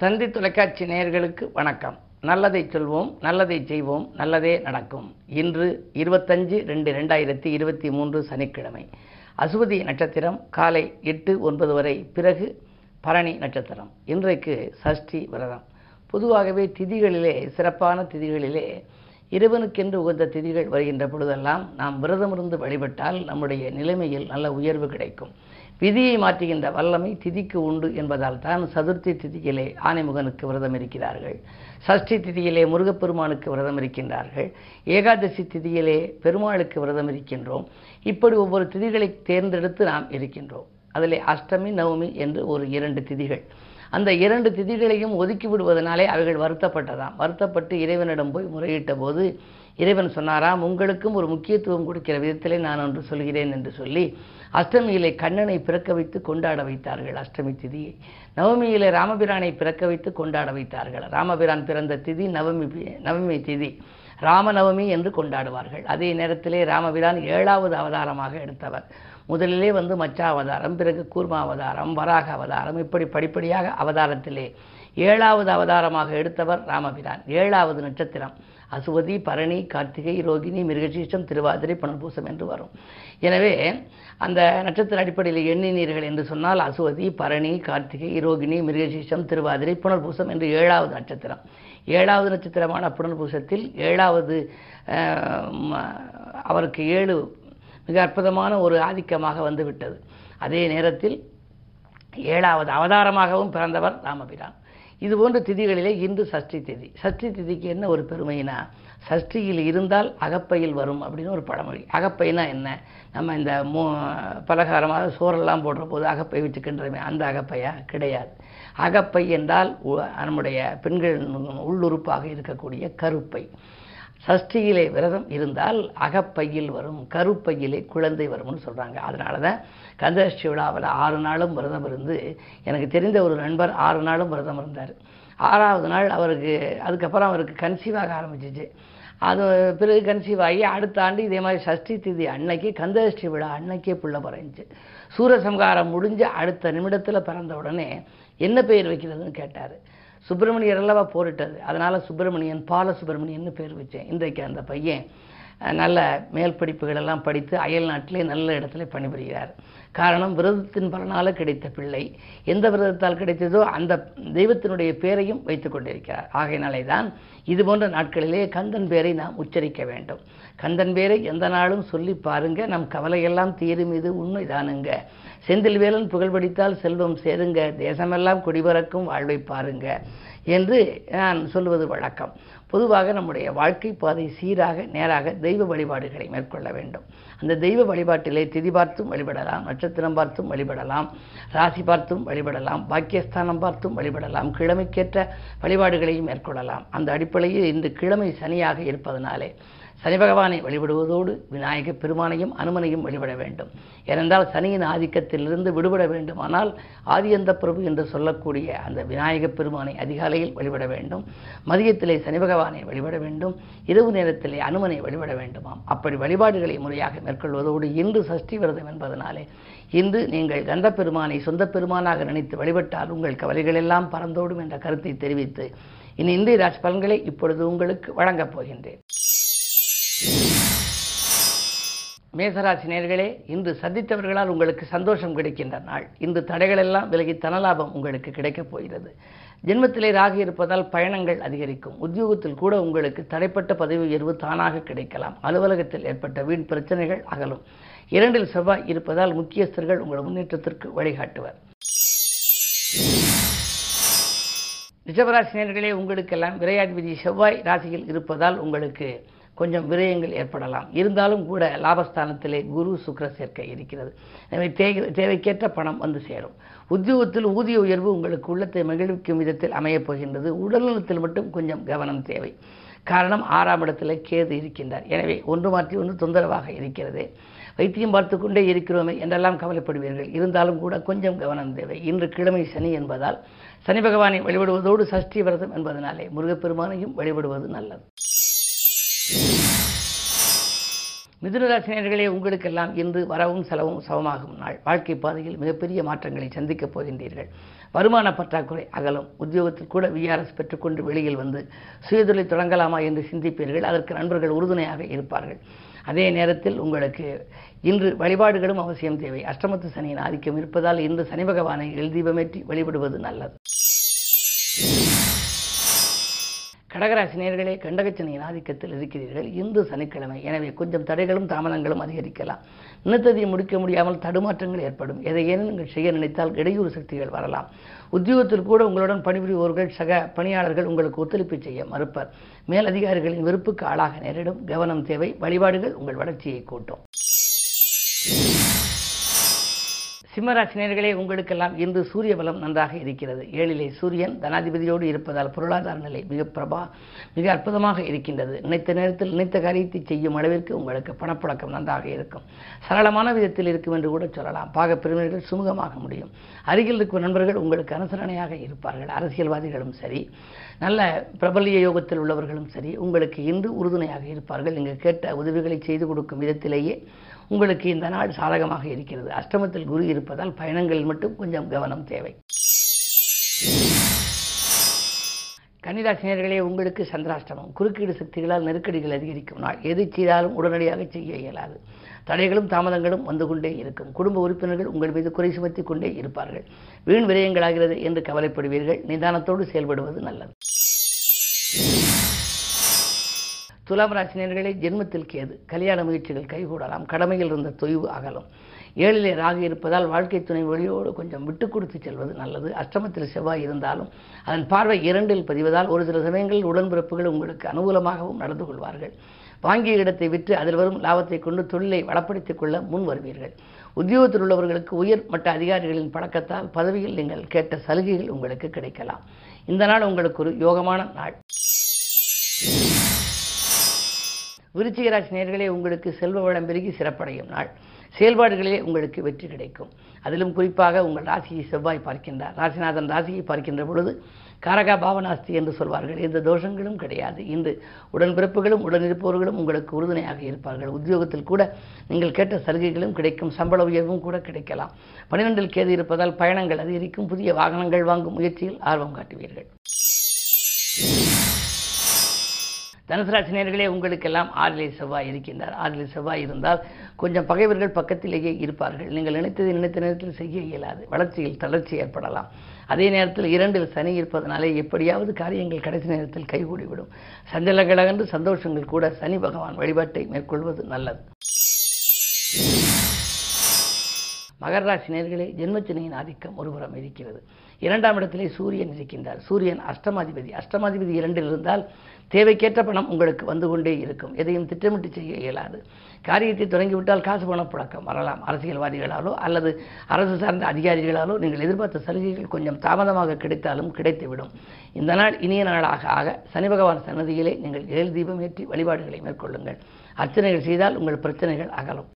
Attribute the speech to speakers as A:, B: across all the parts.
A: தந்தி தொலைக்காட்சி நேயர்களுக்கு வணக்கம். நல்லதை சொல்வோம் நல்லதை செய்வோம் நல்லதே நடக்கும். இன்று இருபத்தஞ்சு ரெண்டு ரெண்டாயிரத்தி இருபத்தி மூன்று சனிக்கிழமை. அசுவதி நட்சத்திரம் காலை எட்டு ஒன்பது வரை பிறகு பரணி நட்சத்திரம். இன்றைக்கு சஷ்டி விரதம். பொதுவாகவே திதிகளிலே சிறப்பான திதிகளிலே இறைவனுக்கென்று உகந்த திதிகள் வருகின்ற பொழுதெல்லாம் நாம் விரதமிருந்து வழிபட்டால் நம்முடைய நிலைமையில் நல்ல உயர்வு கிடைக்கும். விதியை மாற்றுகின்ற வல்லமை திதிக்கு உண்டு என்பதால் தான் சதுர்த்தி திதியிலே ஆனைமுகனுக்கு விரதம் இருக்கிறார்கள். சஷ்டி திதியிலே முருகப்பெருமானுக்கு விரதம் இருக்கின்றார்கள். ஏகாதசி திதியிலே பெருமாளுக்கு விரதம் இருக்கின்றோம். இப்படி ஒவ்வொரு திதிகளை தேர்ந்தெடுத்து நாம் இருக்கின்றோம். அதிலே அஷ்டமி நவமி என்று ஒரு இரண்டு திதிகள். அந்த இரண்டு திதிகளையும் ஒதுக்கி விடுவதனாலே அவைகள் வருத்தப்பட்டதாம். வருத்தப்பட்டு இறைவனிடம் போய் முறையிட்ட போது இறைவன் சொன்னாராம் உங்களுக்கும் ஒரு முக்கியத்துவம் கொடுக்கிற விதத்திலே நான் ஒன்று சொல்கிறேன் என்று சொல்லி அஷ்டமியிலே கண்ணனை பிறக்க வைத்து கொண்டாட வைத்தார்கள் அஷ்டமி திதியை நவமியிலே ராமபிரானை பிறக்க வைத்து கொண்டாட வைத்தார்கள். ராமபிரான் பிறந்த திதி நவமி நவமி திதி. ராமநவமி என்று கொண்டாடுவார்கள். அதே நேரத்திலே ராமபிரான் ஏழாவது அவதாரமாக எடுத்தவர். முதலிலே வந்து மச்ச அவதாரம் பிறகு கூர்மா அவதாரம் வராக அவதாரம் இப்படி படிப்படியாக அவதாரத்திலே. ஏழாவது அவதாரமாக எடுத்தவர் ராமபிரான். ஏழாவது நட்சத்திரம். அசுவதி பரணி கார்த்திகை ரோகிணி மிருகசீஷம் திருவாதிரை புனர்பூசம் என்று வரும். எனவே அந்த நட்சத்திர அடிப்படையில் எண்ணினீர்கள் என்று சொன்னால் அசுவதி பரணி கார்த்திகை ரோகிணி மிருகசீஷம் திருவாதிரை புனர்பூசம் என்று ஏழாவது நட்சத்திரம். ஏழாவது நட்சத்திரமான புனர்பூசத்தில் ஏழாவது அவருக்கு ஏழு மிக அற்புதமான ஒரு ஆதிக்கமாக வந்துவிட்டது. அதே நேரத்தில் ஏழாவது அவதாரமாகவும் பிறந்தவர் ராமபிரான். இதுபோன்ற திதிகளிலே இன்று சஷ்டி திதி. சஷ்டி திதிக்கு என்ன ஒரு பெருமைனா சஷ்டியில் இருந்தால் அகப்பையில் வரும் அப்படின்னு ஒரு பழமொழி. அகப்பைனா என்ன? நம்ம இந்த மூ பலகாரமாக சோறெல்லாம் போடுற போது அகப்பை வச்சுக்கின்றமே அந்த அகப்பையா? கிடையாது. அகப்பை என்றால் நம்முடைய பெண்கள் உள்ளுறுப்பாக இருக்கக்கூடிய கருப்பை. சஷ்டியிலே விரதம் இருந்தால் அகப்பையில் வரும் கருப்பையிலே குழந்தை வரும்னு சொல்கிறாங்க அதனால தான் கந்தஷ்டி விழாவில் ஆறு நாளும் விரதம் இருந்து எனக்கு தெரிந்த ஒரு நண்பர் ஆறு நாளும் விரதம் இருந்தார். ஆறாவது நாள் அவருக்கு அதுக்கப்புறம் அவருக்கு கன்சீவாக ஆரம்பிச்சிச்சு. அது பிறகு கன்சீவ் ஆகி அடுத்த ஆண்டு இதே மாதிரி சஷ்டி திதி அன்னைக்கு கந்தஷ்டி விழா அன்னைக்கே புள்ள பிறந்துச்சு. சூரசம்காரம் முடிஞ்சு அடுத்த நிமிடத்தில் பிறந்த உடனே என்ன பெயர் வைக்கிறதுன்னு கேட்டார். சுப்பிரமணியர் அல்லவா போரிட்டது? அதனால் சுப்பிரமணியன் பால சுப்பிரமணியன் பேர் வச்சேன். இன்றைக்கு அந்த பையன். நல்ல மேல் படிப்புகளெல்லாம் படித்து அயல் நாட்டிலே நல்ல இடத்துல பணிபுரிகிறார். காரணம் விரதத்தின் பலனால் கிடைத்த பிள்ளை. எந்த விரதத்தால் கிடைத்ததோ அந்த தெய்வத்தினுடைய பேரையும் வைத்து கொண்டிருக்கிறார். ஆகையினாலே தான் இது போன்ற நாட்களிலே கந்தன் பேரை நாம் உச்சரிக்க வேண்டும். கந்தன் பேரை எந்த நாளும் சொல்லி பாருங்க. நம் கவலையெல்லாம் தீரும் இது உண்மைதானுங்க செந்தில் வேலன் புகழ் படித்தால் செல்வம் சேருங்க. தேசமெல்லாம் குடிபறக்கும் வாழ்வை பாருங்க. என்று நான் சொல்வது வழக்கம். பொதுவாக நம்முடைய வாழ்க்கை பாதை சீராக நேராக தெய்வ வழிபாடுகளை மேற்கொள்ள வேண்டும். அந்த தெய்வ வழிபாட்டிலே திதி பார்த்தும் வழிபடலாம் நட்சத்திரம் பார்த்தும் வழிபடலாம் ராசி பார்த்தும் வழிபடலாம் பாக்கியஸ்தானம் பார்த்தும் வழிபடலாம் கிழமைக்கேற்ற வழிபாடுகளையும் மேற்கொள்ளலாம். அந்த அடிப்படையில் இன்று கிழமை சனியாக இருப்பதனாலே சனி பகவானை வழிபடுவதோடு விநாயக பெருமானையும் அனுமனையும் வழிபட வேண்டும். ஏனென்றால் சனியின் ஆதிக்கத்திலிருந்து விடுபட வேண்டுமானால் ஆதியந்த பிரபு என்று சொல்லக்கூடிய அந்த விநாயக பெருமானை அதிகாலையில் வழிபட வேண்டும். மதியத்திலே சனி பகவானை வழிபட வேண்டும். இரவு நேரத்திலே அனுமனை வழிபட வேண்டுமாம். அப்படி வழிபாடுகளை முறையாக மேற்கொள்வதோடு இன்று சஷ்டி விரதம் என்பதனாலே இன்று நீங்கள் கந்த பெருமானை சொந்த பெருமானாக நினைத்து வழிபட்டால் உங்கள் கவலைகள் எல்லாம் பறந்தோடும் என்ற கருத்தை தெரிவித்து இனி இந்திய ராஜ் பலன்களை இப்பொழுது உங்களுக்கு வழங்கப் போகின்றேன். மேசராசி நேர்களே இன்று சந்தித்தவர்களால் உங்களுக்கு சந்தோஷம் கிடைக்கின்ற நாள். இன்று தடைகளெல்லாம் விலகி தனலாபம் உங்களுக்கு கிடைக்கப் போகிறது. ஜென்மத்திலே ராகி இருப்பதால் பயணங்கள் அதிகரிக்கும். உத்தியோகத்தில் கூட உங்களுக்கு தடைப்பட்ட பதவி உயர்வு தானாக கிடைக்கலாம். அலுவலகத்தில் ஏற்பட்ட வீண் பிரச்சனைகள் அகலும். இரண்டில் செவ்வாய் இருப்பதால் முக்கியஸ்தர்கள் உங்கள் முன்னேற்றத்திற்கு வழிகாட்டுவர். ரிஷபராசினியர்களே உங்களுக்கெல்லாம் விரையாதிபதி செவ்வாய் ராசியில் இருப்பதால் உங்களுக்கு கொஞ்சம் விரயங்கள் ஏற்படலாம். இருந்தாலும் கூட லாபஸ்தானத்திலே குரு சுக்கர சேர்க்கை இருக்கிறது. எனவே தே தேவைக்கேற்ற பணம் வந்து சேரும். உத்தியோகத்தில் ஊதிய உயர்வு உங்களுக்கு உள்ளத்தை மகிழ்விக்கும் விதத்தில் அமையப் போகின்றது. உடல்நலத்தில் மட்டும் கொஞ்சம் கவனம் தேவை. காரணம் ஆறாம் இடத்தில் கேது இருக்கின்றார். எனவே ஒன்று மாற்றி ஒன்று தொந்தரவாக இருக்கிறது. வைத்தியம் பார்த்து கொண்டே இருக்கிறோமே என்றெல்லாம் கவலைப்படுவீர்கள். இருந்தாலும் கூட கொஞ்சம் கவனம் தேவை. இன்று கிழமை சனி என்பதால் சனி பகவானை வழிபடுவதோடு சஷ்டி விரதம் என்பதனாலே முருகப்பெருமானையும் வழிபடுவது நல்லது. மிதுனராசினியர்களே உங்களுக்கெல்லாம் இன்று வரவும் செலவும் சமமாகும் நாள். வாழ்க்கை பாதையில் மிகப்பெரிய மாற்றங்களை சந்திக்கப் போகின்றீர்கள். வருமான பற்றாக்குறை அகலும். உத்தியோகத்தில் கூட விஆர்எஸ் பெற்றுக்கொண்டு வெளியில் வந்து சுயதொழில் தொடங்கலாமா என்று சிந்திப்பீர்கள். அதற்கு நண்பர்கள் உறுதுணையாக இருப்பார்கள். அதே நேரத்தில் உங்களுக்கு இன்று வழிபாடுகளும் அவசியம் தேவை. அஷ்டமத்து சனியின் ஆதிக்கம் இருப்பதால் இன்று சனி பகவானை எழுதீபமேற்றி வழிபடுவது நல்லது. கடகராசி நேர்களே கண்டகச்சனியின் ஆதிக்கத்தில் இருக்கிறீர்கள். இந்து சனிக்கிழமை. எனவே கொஞ்சம் தடைகளும் தாமதங்களும் அதிகரிக்கலாம். நினைத்ததை முடிக்க முடியாமல் தடுமாற்றங்கள் ஏற்படும். எதையேனும் நீங்கள் செய்ய நினைத்தால் இடையூறு சக்திகள் வரலாம். உத்தியோகத்தில் கூட உங்களுடன் பணிபுரிவோர்கள் சக பணியாளர்கள் உங்களுக்கு ஒத்துழைப்பு செய்ய மறுப்பர். மேல் அதிகாரிகளின் வெறுப்புக்கு ஆளாக நேரிடும். கவனம் தேவை. வழிபாடுகள் உங்கள் வளர்ச்சியை கூட்டும். சிம்மராசினியர்களே உங்களுக்கெல்லாம் இன்று சூரிய பலம் நன்றாக இருக்கிறது. ஏழிலே சூரியன் தனாதிபதியோடு இருப்பதால் பொருளாதார நிலை மிக பிரபா மிக அற்புதமாக இருக்கின்றது. நினைத்த நேரத்தில் நினைத்த காரியத்தை செய்யும் அளவிற்கு உங்களுக்கு பணப்புழக்கம் நன்றாக இருக்கும். சரளமான விதத்தில் இருக்கும் என்று கூட சொல்லலாம். பாக பிரிவினர்கள் சுமூகமாக முடியும். அருகில் இருக்கும் நண்பர்கள் உங்களுக்கு அனுசரணையாக இருப்பார்கள். அரசியல்வாதிகளும் சரி நல்ல பிரபல்ய யோகத்தில் உள்ளவர்களும் சரி உங்களுக்கு இன்று உறுதுணையாக இருப்பார்கள். நீங்கள் கேட்ட உதவிகளை செய்து கொடுக்கும் விதத்திலேயே உங்களுக்கு இந்த நாள் சாதகமாக இருக்கிறது. அஷ்டமத்தில் குரு இருப்பதால் பயணங்களில் மட்டும் கொஞ்சம் கவனம் தேவை. கன்னிராசினியர்களே உங்களுக்கு சந்திராஷ்டமம். குறுக்கீடு சக்திகளால் நெருக்கடிகள் அதிகரிக்கும் நாள். எது செய்தாலும் உடனடியாக செய்ய இயலாது. தடைகளும் தாமதங்களும் வந்து கொண்டே இருக்கும். குடும்ப உறுப்பினர்கள் உங்கள் மீது குறை சுமத்தி கொண்டே இருப்பார்கள். வீண் விரயங்களாகிறது என்று கவலைப்படுவீர்கள். நிதானத்தோடு செயல்படுவது நல்லது. துலாம் ராசினியர்களே ஜென்மத்தில் கேது. கல்யாண முயற்சிகள் கைகூடலாம். கடமையில் இருந்த தொய்வு அகலும். ஏழிலே ராகு இருப்பதால் வாழ்க்கை துணை வழியோடு கொஞ்சம் விட்டு கொடுத்து செல்வது நல்லது. அஷ்டமத்தில் செவ்வாய் இருந்தாலும் அதன் பார்வை இரண்டில் பதிவதால் ஒரு சில சமயங்களில் உடன்பிறப்புகள் உங்களுக்கு அனுகூலமாகவும் நடந்து கொள்வார்கள். வாங்கிய இடத்தை விற்று அதில் வரும் லாபத்தை கொண்டு தொழிலை வளப்படுத்திக் கொள்ள முன் வருவீர்கள். உத்தியோகத்தில் உள்ளவர்களுக்கு உயர் மட்ட அதிகாரிகளின் பழக்கத்தால் பதவியில் நீங்கள் கேட்ட சலுகைகள் உங்களுக்கு கிடைக்கலாம். இந்த நாள் உங்களுக்கு ஒரு யோகமான நாள். விருச்சிகராசி நேர்களே உங்களுக்கு செல்வ வளம் பெருகி சிறப்படையும் நாள். செயல்பாடுகளிலே உங்களுக்கு வெற்றி கிடைக்கும். அதிலும் குறிப்பாக உங்கள் ராசியை செவ்வாய் பார்க்கின்றார். ராசிநாதன் ராசியை பார்க்கின்ற பொழுது காரகா பாவனாஸ்தி என்று சொல்வார்கள். எந்த தோஷங்களும் கிடையாது. இன்று உடன்பிறப்புகளும் உடனிருப்பவர்களும் உங்களுக்கு உறுதுணையாக இருப்பார்கள். உத்தியோகத்தில் கூட நீங்கள் கேட்ட சலுகைகளும் கிடைக்கும். சம்பள உயர்வும் கூட கிடைக்கலாம். பனிரெண்டில் கேது இருப்பதால் பயணங்கள் அதிகரிக்கும். புதிய வாகனங்கள் வாங்கும் முயற்சியில் ஆர்வம் காட்டுவீர்கள். தனுசு ராசினியர்களே உங்களுக்கெல்லாம் ஆறிலே செவ்வாய் இருக்கின்றார். ஆறிலே செவ்வாய் இருந்தால் கொஞ்சம் பகைவர்கள் பக்கத்திலேயே இருப்பார்கள். நீங்கள் நினைத்ததை நினைத்த நேரத்தில் செய்ய இயலாது. வளர்ச்சியில் தளர்ச்சி ஏற்படலாம். அதே நேரத்தில் இரண்டில் சனி இருப்பதனாலே எப்படியாவது காரியங்கள் கடைசி நேரத்தில் கைகூடிவிடும். சஞ்சலங்களகன்று சந்தோஷங்கள் கூட சனி பகவான் வழிபாட்டை மேற்கொள்வது நல்லது. மகர ராசி நேர்களே ஜென்மச்சனையின் ஆதிக்கம் ஒருபுறம் இருக்கிறது. இரண்டாம் இடத்திலே சூரியன் இருக்கின்றார். சூரியன் அஷ்டமாதிபதி. அஷ்டமாதிபதி இரண்டில் இருந்தால் தேவைக்கேற்ற பணம் உங்களுக்கு வந்து கொண்டே இருக்கும். எதையும் திட்டமிட்டு செய்ய இயலாது. காரியத்தை தொடங்கிவிட்டால் காசு பணப்புழக்கம் வரலாம். அரசியல்வாதிகளாலோ அல்லது அரசு சார்ந்த அதிகாரிகளாலோ நீங்கள் எதிர்பார்த்த சலுகைகள் கொஞ்சம் தாமதமாக கிடைத்தாலும் கிடைத்துவிடும். இந்த நாள் இனிய நாளாக. ஆக சனி பகவான் சன்னதியிலே நீங்கள் ஏழு தீபம் ஏற்றி வழிபாடுகளை மேற்கொள்ளுங்கள். அர்ச்சனைகள் செய்தால் உங்கள் பிரச்சனைகள் அகலும்.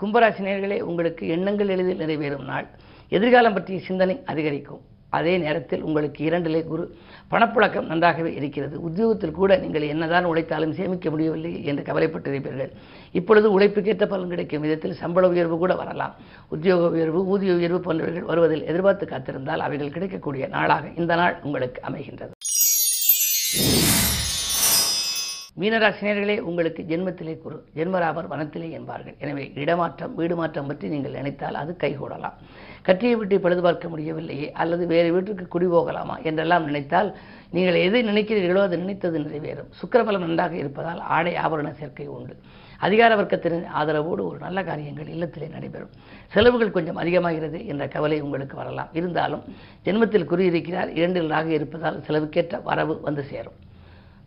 A: கும்பராசி நேர்களே உங்களுக்கு எண்ணங்கள் எளிதில் நிறைவேறும் நாள். எதிர்காலம் பற்றிய சிந்தனை அதிகரிக்கும். அதே நேரத்தில் உங்களுக்கு இரண்டிலே குரு பணப்புழக்கம் நன்றாகவே இருக்கிறது. உத்தியோகத்தில் கூட நீங்கள் என்னதான் உழைத்தாலும் சேமிக்க முடியவில்லை என்று கவலைப்பட்டிருப்பீர்கள். இப்பொழுது உழைப்புக்கேற்ற பலன் கிடைக்கும் விதத்தில் சம்பள உயர்வு கூட வரலாம். உத்தியோக உயர்வு ஊதிய உயர்வு போன்றவர்கள் வருவதில் எதிர்பார்த்து காத்திருந்தால் அவைகள் கிடைக்கக்கூடிய நாளாக இந்த நாள் உங்களுக்கு அமைகின்றது. மீனராசினியர்களே உங்களுக்கு ஜென்மத்திலே குரு ஜென்மராபர் வனத்திலே என்பார்கள். எனவே இடமாற்றம் வீடு மாற்றம் பற்றி நீங்கள் நினைத்தால் அது கைகூடலாம். கட்டியை விட்டு பழுது பார்க்க முடியவில்லையே அல்லது வேறு வீட்டுக்கு குடி போகலாமா என்றெல்லாம் நினைத்தால் நீங்கள் எதை நினைக்கிறீர்களோ அது நினைத்தது நிறைவேறும். சுக்கரபலம் நன்றாக இருப்பதால் ஆடை ஆபரண சேர்க்கை உண்டு. அதிகார வர்க்கத்தின் ஆதரவோடு ஒரு நல்ல காரியங்கள் இல்லத்திலே நடைபெறும். செலவுகள் கொஞ்சம் அதிகமாகிறது என்ற கவலை உங்களுக்கு வரலாம். இருந்தாலும் ஜென்மத்தில் குறியிருக்கிறார் இரண்டில் ராக இருப்பதால் செலவுக்கேற்ற வரவு வந்து சேரும்.